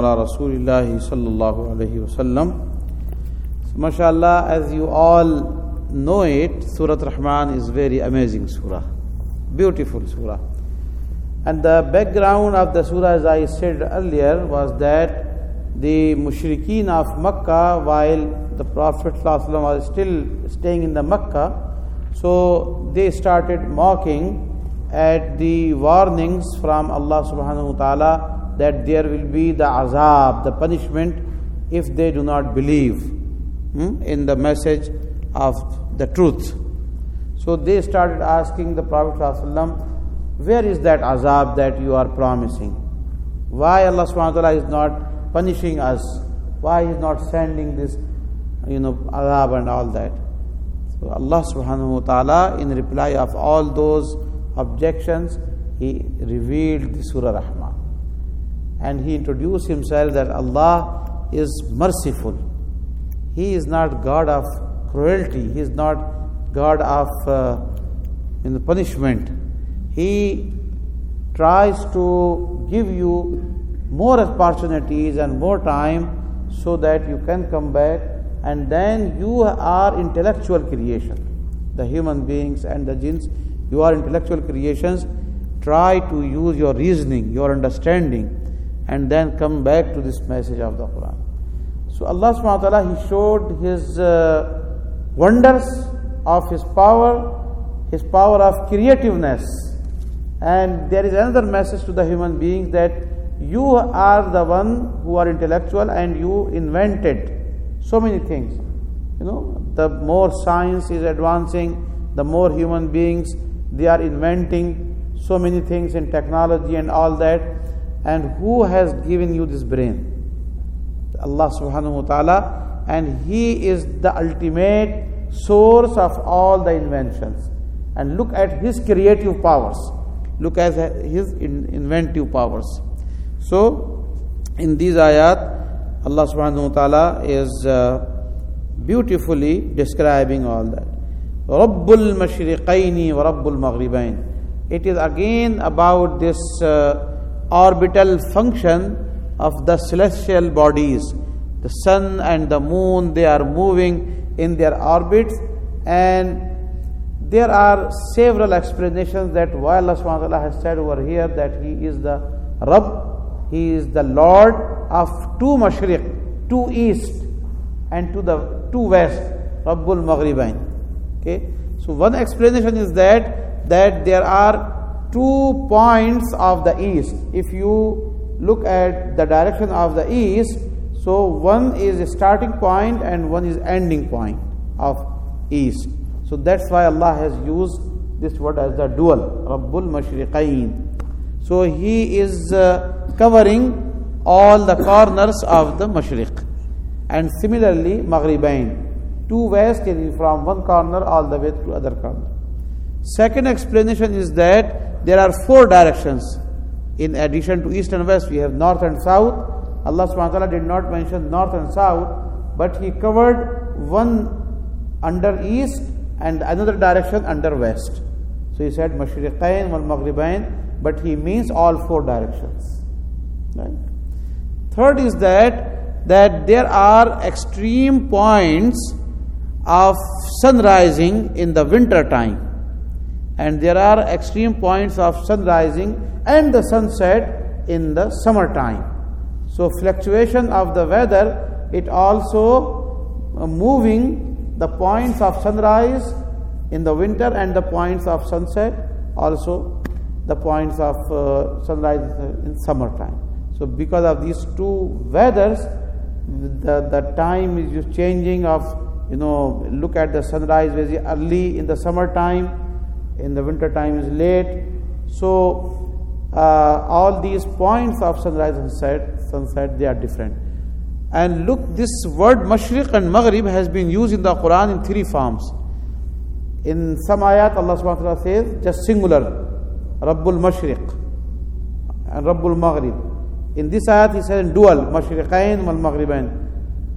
على رسول الله صلى الله عليه وسلم so, mashallah as you all know it surah rahman is very amazing surah beautiful surah and the background of the surah as i said earlier was that the mushrikeen of makkah while the prophet ﷺ was still staying in the makkah so they started mocking at the warnings from Allah subhanahu wa ta'ala that there will be the azab, the punishment, if they do not believe hmm, in the message of the truth. So they started asking the Prophet ﷺ, where is that azab that you are promising? Why Allah subhanahu is not punishing us? Why He is not sending this, you know, azab and all that? So Allah subhanahu wa ta'ala, in reply of all those objections, He revealed the Surah Rahman. And He introduced Himself that Allah is merciful. He is not God of cruelty. He is not God of uh, in the punishment. He tries to give you more opportunities and more time so that you can come back and then you are intellectual creation. The human beings and the jinns, you are intellectual creations. Try to use your reasoning, your understanding, and then come back to this message of the Quran. So Allah subhanahu wa ta'ala, He showed His uh, wonders of His power, His power of creativeness. And there is another message to the human beings that you are the one who are intellectual and you invented so many things. You know, the more science is advancing, the more human beings they are inventing so many things in technology and all that. And who has given you this brain? Allah subhanahu wa ta'ala, and He is the ultimate source of all the inventions. And look at His creative powers, look at His inventive powers. So, in these ayat, Allah subhanahu wa ta'ala is uh, beautifully describing all that. Rabbul Mashriqaini wa Rabbul Maghribain. It is again about this uh, orbital function of the celestial bodies. The sun and the moon, they are moving in their orbits, and there are several explanations that why Allah subhanahu has said over here that He is the Rabb, He is the Lord of two Mashriq, two east, and to the two west, Rabbul Maghribain. Okay, so one explanation is that that there are two points of the east. If you look at the direction of the east, so one is a starting point and one is ending point of east. So that's why Allah has used this word as the dual, Rabbul Mashriqain. So He is uh, covering all the corners of the Mashriq. And similarly, Maghribain. Two west is from one corner all the way to other corner. Second explanation is that there are four directions. In addition to east and west, we have north and south. Allah subhanahu wa ta'ala did not mention north and south, but He covered one under east and another direction under west. So He said Mashriqain wal Maghribain, but He means all four directions. Right? Third is that that there are extreme points of sun rising in the winter time and there are extreme points of sun rising and the sunset in the summer time so fluctuation of the weather it also uh, moving the points of sunrise in the winter and the points of sunset also the points of uh, sunrise in summertime. So because of these two weathers the, the time is changing of you know look at the sunrise very early in the summertime in the winter time is late. So uh, all these points of sunrise and sunset, sunset they are different. And look this word mashriq and maghrib has been used in the quran in three forms. In some ayat allah subhanahu wa ta'ala says just singular rabbul mashriq and rabbul maghrib. In this ayat he says in dual mashriqain wal maghribain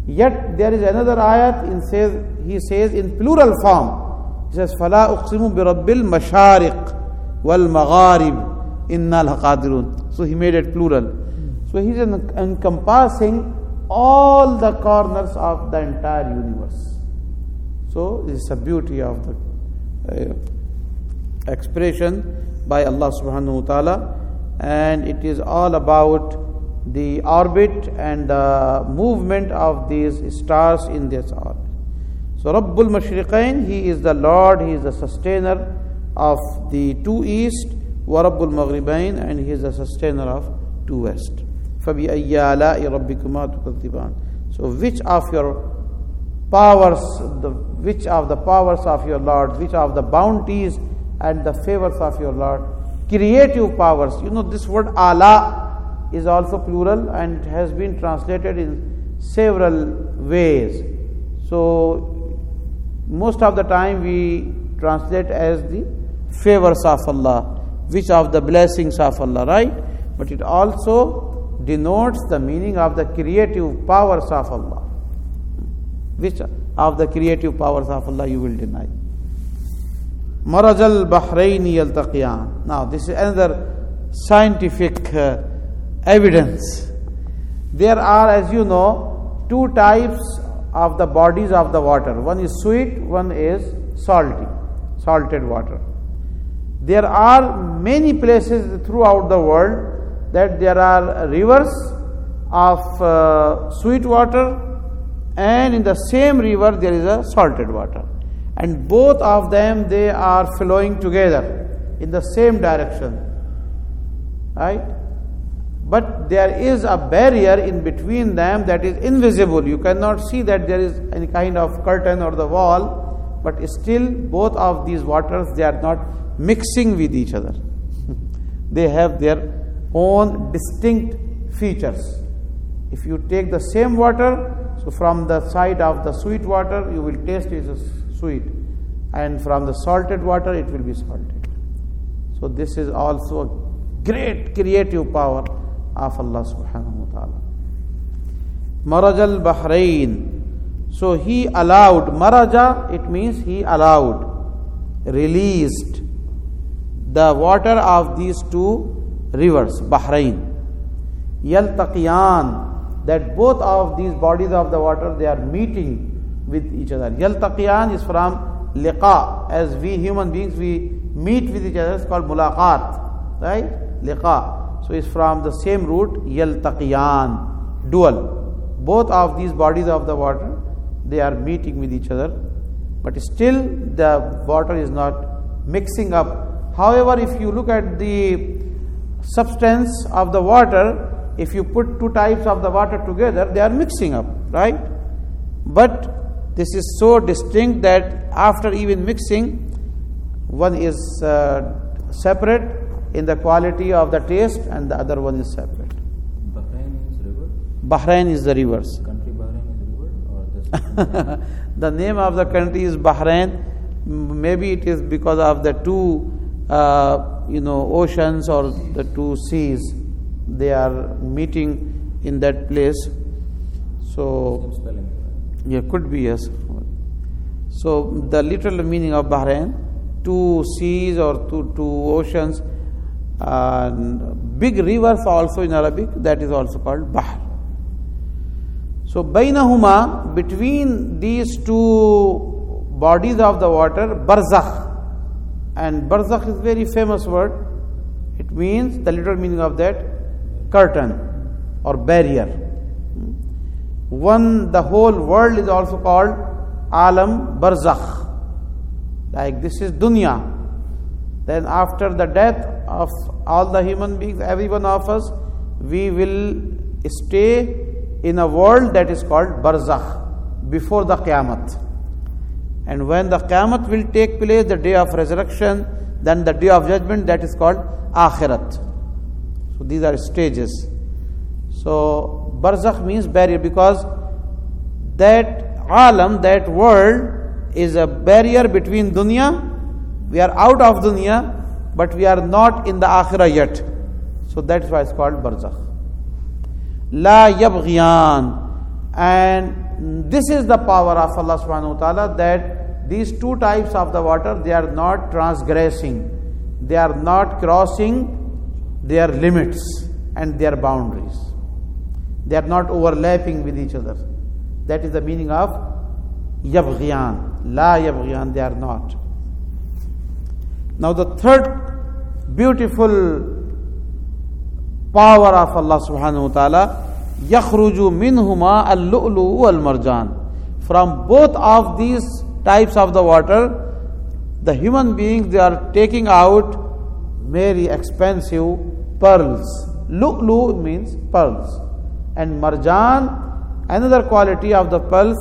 Yet there is another ayat in says he says in plural form. He says فلا أقسم برب المشارق والمغارب إنا لقادرون. So he made it plural. So He is encompassing all the corners of the entire universe. So this is the beauty of the uh, expression by Allah subhanahu wa ta'ala and it is all about the orbit and the movement of these stars in this orbit. So Rabbul Mashriqain, He is the Lord, He is the sustainer of the two east, wa Rabbul Maghribain, and He is the sustainer of two west. فَبِأَيَّ رَبِّكُمَا تُكَذِّبَانِ So which of your powers, the, which of the powers of your Lord, which of the bounties and the favors of your Lord, creative powers. You know, this word ala is also plural and has been translated in several ways. So, most of the time we translate as the favors of Allah, which of the blessings of Allah, right? But it also denotes the meaning of the creative powers of Allah. Which of the creative powers of Allah you will deny? Marajal Bahraini yaltaqiyan. Now, this is another scientific uh, evidence. There are, as you know, two types of the bodies of the water. One is sweet, one is salty, salted water. There are many places throughout the world that there are rivers of uh, sweet water and in the same river there is a salted water and both of them they are flowing together in the same direction right but there is a barrier in between them that is invisible you cannot see that there is any kind of curtain or the wall but still both of these waters they are not mixing with each other they have their own distinct features. If you take the same water, so from the side of the sweet water, you will taste it as sweet, and from the salted water, it will be salted. So, this is also a great creative power of Allah subhanahu wa ta'ala. Maraj al Bahrain. So, He allowed, Maraja, it means He allowed, released the water of these two rivers, Bahrain. Yaltaqiyan, that both of these bodies of the water they are meeting with each other. Yaltaqiyan is from liqa, as we human beings we meet with each other, it's called mulaqat, right? Liqa. So it's from the same root, yaltaqiyan, dual. Both of these bodies of the water they are meeting with each other, but still the water is not mixing up. However, if you look at the substance of the water, if you put two types of the water together, they are mixing up, right? But this is so distinct that after even mixing, one is uh, separate in the quality of the taste and the other one is separate. Bahrain is river? Bahrain is the rivers. Country Bahrain is river or the name of the country is Bahrain. Maybe it is because of the two uh, you know oceans or the two seas they are meeting in that place so yeah could be yes so the literal meaning of bahrain two seas or two two oceans and big rivers also in arabic that is also called bahr so bainahuma between these two bodies of the water barzakh and barzakh is very famous word. It means the literal meaning of that curtain or barrier. One, the whole world is also called alam barzakh. Like this is dunya. Then after the death of all the human beings, every one of us, we will stay in a world that is called barzakh before the qiyamah. And when the Qiyamah will take place, the day of resurrection, then the day of judgment, that is called Akhirat. So these are stages. So Barzakh means barrier because that alam, that world, is a barrier between dunya. We are out of dunya, but we are not in the akhirah yet. So that's why it's called barzakh. La yabghiyan. And this is the power of Allah subhanahu wa ta'ala that these two types of the water they are not transgressing, they are not crossing their limits and their boundaries. They are not overlapping with each other. That is the meaning of yabghiyan. La yabghiyan, they are not. Now the third beautiful power of Allah subhanahu wa ta'ala, yakhruju minhuma al-lu'lu marjan. From both of these types of the water, the human beings they are taking out very expensive pearls. Lu'lu means pearls. And marjan, another quality of the pearls,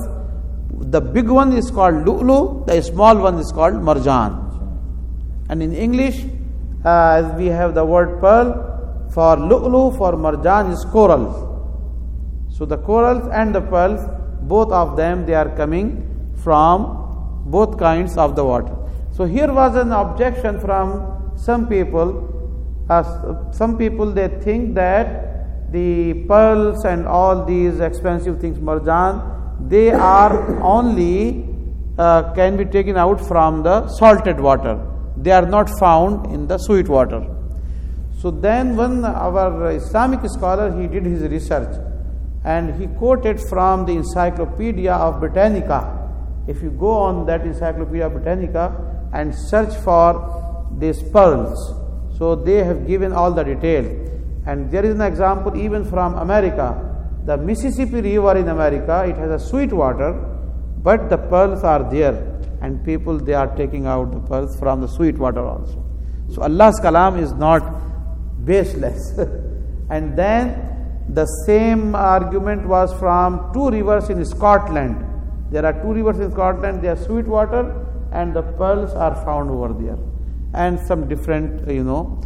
the big one is called lu'lu, the small one is called marjan. And in English, as we have the word pearl, for lu'lu, for marjan is coral. So the corals and the pearls, both of them, they are coming from both kinds of the water. So here was an objection from some people. Uh, some people they think that the pearls and all these expensive things, marjan, they are only uh, can be taken out from the salted water. They are not found in the sweet water. So then, when our Islamic scholar he did his research and he quoted from the Encyclopedia of Britannica. If you go on that Encyclopedia Britannica and search for these pearls, so they have given all the detail. And there is an example even from America. The Mississippi River in America, it has a sweet water, but the pearls are there, and people they are taking out the pearls from the sweet water also. So Allah's kalam is not baseless. and then the same argument was from two rivers in Scotland. There are two rivers in Scotland, they are sweet water, and the pearls are found over there. And some different, you know,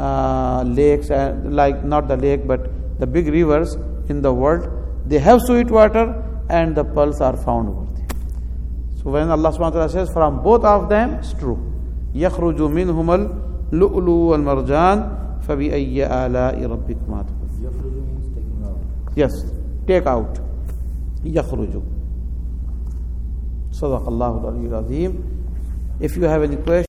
uh, lakes, and like not the lake, but the big rivers in the world, they have sweet water, and the pearls are found over. So when Allah subhanahu wa ta'ala says, from both of them, it's true. يخرج منهما اللؤلؤ والمرجان فبأي آلاء ربكما تكذبان Yakhruju means taking out. Yes, take out. يخرج. صدق الله العلي العظيم. If you have any question,